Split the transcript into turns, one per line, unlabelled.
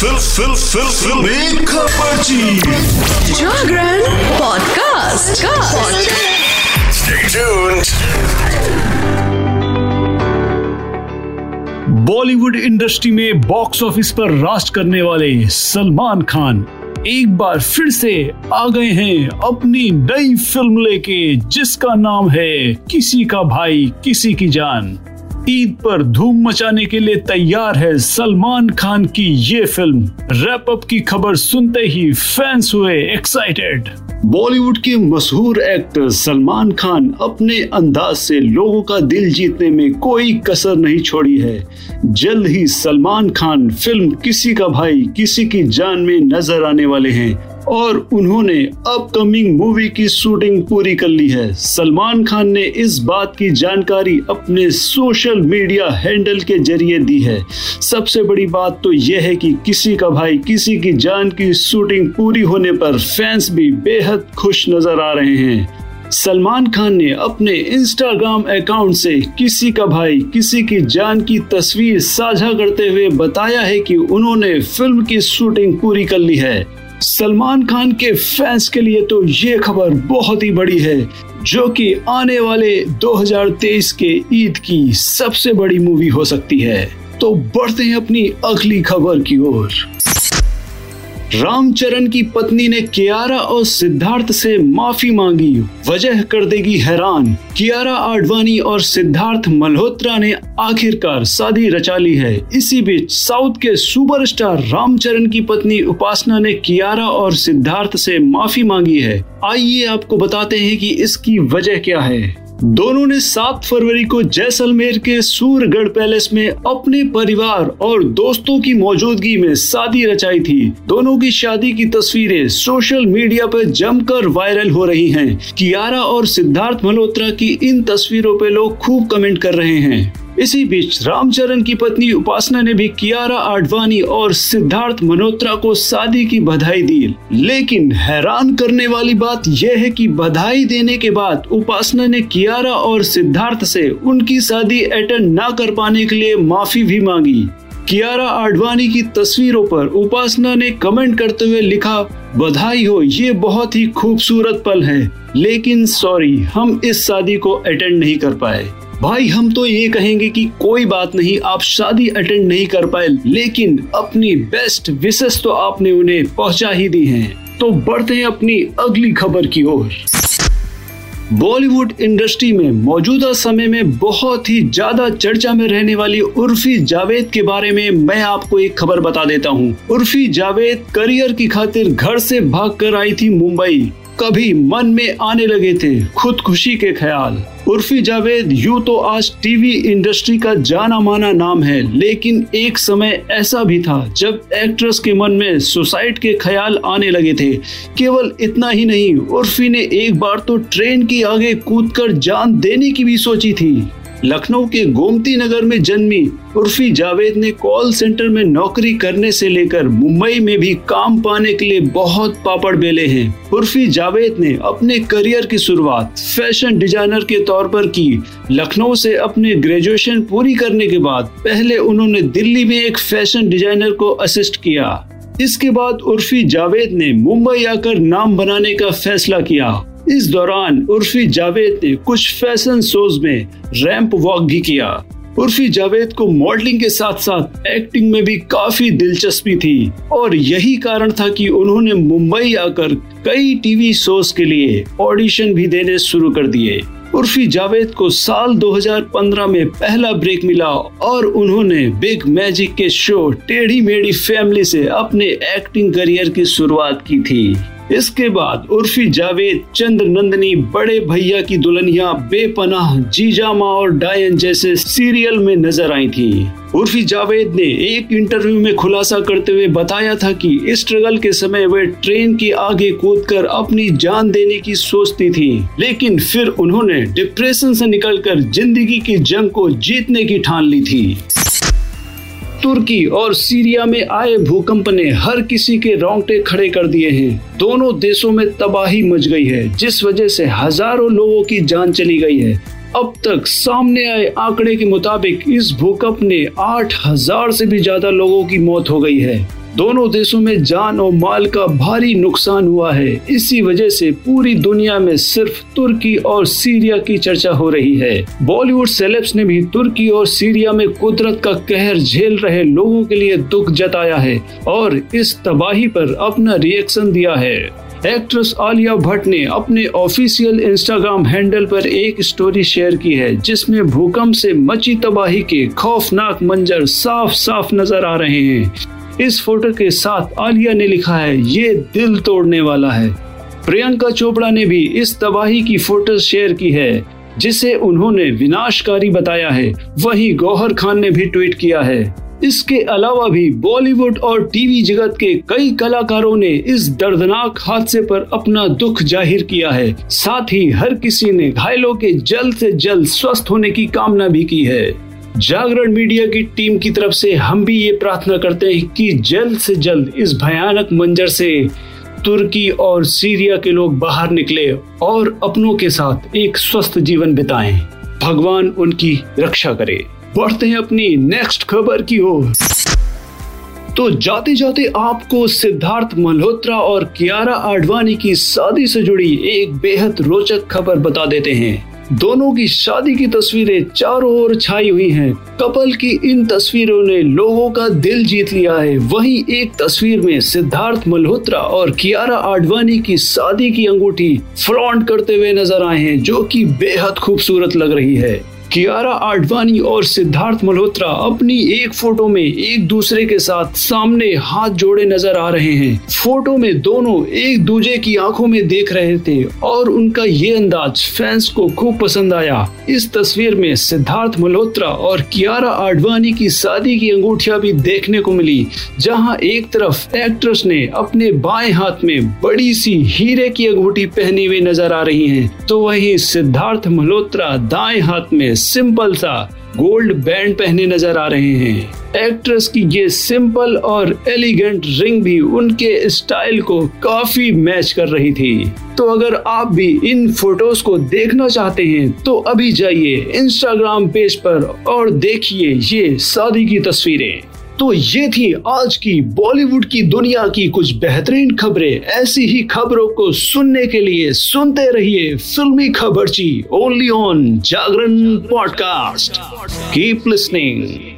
Fill फिल फिल fill Khabarchi
Jagran podcast
Stay tuned.
Bollywood industry में बॉक्स ऑफ़िस पर राज करने वाले सलमान खान एक बार फिर से आ गए हैं अपनी नई फ़िल्म लेके जिसका नाम है किसी का भाई किसी की जान। ईद पर धूम मचाने के लिए तैयार है सलमान खान की ये फ़िल्म। रैप अप की खबर सुनते ही फैंस हुए एक्साइटेड बॉलीवुड के मशहूर एक्टर सलमान खान अपने अंदाज से लोगों का दिल जीतने में कोई कसर नहीं छोड़ी है। जल्द ही सलमान खान फ़िल्म किसी का भाई, किसी की जान में नज़र आने वाले हैं। और उन्होंने अपकमिंग मूवी की शूटिंग पूरी कर ली है। सलमान खान ने इस बात की जानकारी अपने सोशल मीडिया हैंडल के ज़रिए दी है। सबसे बड़ी बात तो यह है कि किसी का भाई, किसी की जान की शूटिंग पूरी होने पर फैंस भी बेहद खुश नज़र आ रहे हैं। सलमान खान ने अपने इंस्टाग्राम अकाउंट से किसी का भाई, किसी की जान की तस्वीर साझा करते हुए बताया है कि उन्होंने फ़िल्म की शूटिंग पूरी कर ली है। सलमान खान के फैंस के लिए तो ये खबर बहुत ही बड़ी है, जो कि आने वाले 2023 के ईद की सबसे बड़ी मूवी हो सकती है। तो बढ़ते हैं अपनी अगली खबर की ओर। रामचरण की पत्नी ने कियारा और सिद्धार्थ से माफ़ी मांगी। वजह कर देगी हैरान। कियारा आडवाणी और सिद्धार्थ मल्होत्रा ने आखिरकार शादी रचा ली है। इसी बीच साउथ के सुपरस्टार रामचरण की पत्नी उपासना ने कियारा और सिद्धार्थ से माफ़ी मांगी है। आइए आपको बताते हैं कि इसकी वजह क्या है। दोनों ने 7 फरवरी को जैसलमेर के सूरगढ़ पैलेस में अपने परिवार और दोस्तों की मौजूदगी में शादी रचाई थी दोनों की शादी की तस्वीरें सोशल मीडिया पर जमकर वायरल हो रही हैं। कियारा और सिद्धार्थ मल्होत्रा की इन तस्वीरों पर लोग खूब कमेंट कर रहे हैं इसी बीच रामचरण की पत्नी उपासना ने भी कियारा, आडवाणी और सिद्धार्थ मल्होत्रा को शादी की बधाई दी। लेकिन हैरान करने वाली बात यह है कि बधाई देने के बाद उपासना ने कियारा और सिद्धार्थ से उनकी शादी अटेंड न कर पाने के लिए माफ़ी भी मांगी। कियारा, आडवाणी की तस्वीरों पर उपासना ने कमेंट करते हुए लिखा, बधाई हो, ये बहुत ही खूबसूरत पल है, लेकिन सॉरी, हम इस शादी को अटेंड नहीं कर पाए। भाई, हम तो ये कहेंगे कि कोई बात नहीं, आप शादी अटेंड नहीं कर पाए, लेकिन अपनी बेस्ट विशेष तो आपने उन्हें पहुँचा ही दी हैं। तो बढ़ते हैं अपनी अगली खबर की ओर। बॉलीवुड इंडस्ट्री में मौजूदा समय में बहुत ही ज़्यादा चर्चा में रहने वाली उर्फी जावेद के बारे में मैं आपको एक खबर बता देता हूँ। उर्फी जावेद करियर की खातिर घर से भाग कर आई थी मुंबई। कभी मन में आने लगे थे खुदकुशी के ख्याल। उर्फी जावेद, यू तो आज टीवी इंडस्ट्री का जाना माना नाम है, लेकिन एक समय ऐसा भी था जब एक्ट्रेस के मन में सुसाइड के ख्याल आने लगे थे। केवल इतना ही नहीं, उर्फी ने एक बार तो ट्रेन की आगे कूदकर जान देने की भी सोची थी। लखनऊ के गोमती नगर में जन्मी उर्फी जावेद ने कॉल सेंटर में नौकरी करने से लेकर मुंबई में भी काम पाने के लिए बहुत पापड़ बेले हैं। उर्फी जावेद ने अपने करियर की शुरुआत फ़ैशन डिज़ाइनर के तौर पर की। लखनऊ से अपने ग्रेजुएशन पूरी करने के बाद पहले उन्होंने दिल्ली में एक फ़ैशन डिज़ाइनर को असिस्ट किया। इसके बाद उर्फी जावेद ने मुंबई आकर नाम बनाने का फैसला किया। इस दौरान उर्फी जावेद ने कुछ फ़ैशन शोज़ में रैंप वॉक भी किया। उर्फी जावेद को मॉडलिंग के साथ साथ एक्टिंग में भी काफ़ी दिलचस्पी थी और यही कारण था कि उन्होंने मुंबई आकर कई टीवी शोज़ के लिए ऑडिशन भी देने शुरू कर दिए। उर्फी जावेद को साल 2015 में पहला ब्रेक मिला और उन्होंने बिग मैजिक के शो टेढ़ी मेढ़ी फैमिली से अपने एक्टिंग करियर की शुरुआत की थी। इसके बाद उर्फी जावेद चंद्र नंदनी बड़े भैया की दुल्हनिया बेपनाह, जीजामा और डायन जैसे सीरियल में नज़र आई थी। उर्फी जावेद ने एक इंटरव्यू में खुलासा करते हुए बताया था कि स्ट्रगल के समय वे ट्रेन के आगे कूदकर अपनी जान देने की सोचती थी, लेकिन फिर उन्होंने डिप्रेशन से निकलकर ज़िंदगी की जंग को जीतने की ठान ली थी। तुर्की और सीरिया में आए भूकंप ने हर किसी के रोंगटे खड़े कर दिए हैं। दोनों देशों में तबाही मच गई है, जिस वजह से हज़ारों लोगों की जान चली गई है। अब तक सामने आए आंकड़े के मुताबिक इस भूकंप ने आठ हज़ार से भी ज़्यादा लोगों की मौत हो गई है। दोनों देशों में जान और माल का भारी नुकसान हुआ है। इसी वजह से पूरी दुनिया में सिर्फ़ तुर्की और सीरिया की चर्चा हो रही है। बॉलीवुड सेलेब्स ने भी तुर्की और सीरिया में कुदरत का कहर झेल रहे लोगों के लिए दुख जताया है और इस तबाही पर अपना रिएक्शन दिया है। एक्ट्रेस आलिया भट्ट ने अपने ऑफिशियल इंस्टाग्राम हैंडल पर एक स्टोरी शेयर की है, जिसमें भूकंप से मची तबाही के खौफनाक मंजर साफ़ साफ़ नज़र आ रहे हैं। इस फ़ोटो के साथ आलिया ने लिखा है, ये दिल तोड़ने वाला है। प्रियंका चोपड़ा ने भी इस तबाही की फ़ोटो शेयर की है, जिसे उन्होंने विनाशकारी बताया है। वहीं गौहर खान ने भी ट्वीट किया है। इसके अलावा भी बॉलीवुड और टीवी जगत के कई कलाकारों ने इस दर्दनाक हादसे पर अपना दुख ज़ाहिर किया है। साथ ही हर किसी ने घायलों के जल्द से जल्द स्वस्थ होने की कामना भी की है। जागरण मीडिया की टीम की तरफ़ से हम भी ये प्रार्थना करते हैं कि जल्द से जल्द इस भयानक मंजर से तुर्की और सीरिया के लोग बाहर निकले और अपनों के साथ एक स्वस्थ जीवन बिताएँ। भगवान उनकी रक्षा करे। बढ़ते हैं अपनी नेक्स्ट खबर की ओर। तो जाते जाते आपको सिद्धार्थ मल्होत्रा और कियारा आडवाणी की शादी से जुड़ी एक बेहद रोचक खबर बता देते हैं। दोनों की शादी की तस्वीरें चारों ओर छाई हुई हैं। कपल की इन तस्वीरों ने लोगों का दिल जीत लिया है वहीं एक तस्वीर में सिद्धार्थ मल्होत्रा और कियारा आडवाणी की शादी की अंगूठी फ्लॉन्ट करते हुए नज़र आए हैं, जो कि बेहद खूबसूरत लग रही है कियारा आडवाणी और सिद्धार्थ मल्होत्रा अपनी एक फ़ोटो में एक दूसरे के साथ सामने हाथ जोड़े नज़र आ रहे हैं। फ़ोटो में दोनों एक दूसरे की आँखों में देख रहे थे और उनका ये अंदाज फैंस को खूब पसंद आया। इस तस्वीर में सिद्धार्थ मल्होत्रा और कियारा आडवाणी की शादी की अंगूठिया भी देखने को मिली, जहाँ एक तरफ़ एक्ट्रेस ने अपने बाएँ हाथ में बड़ी सी हीरे की अंगूठी पहनी हुई नज़र आ रही है। तो वही सिद्धार्थ मल्होत्रा दाएँ हाथ में सिंपल सा गोल्ड बैंड पहने नज़र आ रहे हैं। एक्ट्रेस की ये सिंपल और एलिगेंट रिंग भी उनके स्टाइल को काफ़ी मैच कर रही थी। तो अगर आप भी इन फ़ोटोज़ को देखना चाहते हैं तो अभी जाइए इंस्टाग्राम पेज पर और देखिए ये शादी की तस्वीरें। तो ये थी आज की बॉलीवुड की दुनिया की कुछ बेहतरीन खबरें। ऐसी ही खबरों को सुनने के लिए सुनते रहिए Filmi Khabarchi only on Jagran podcast keep listening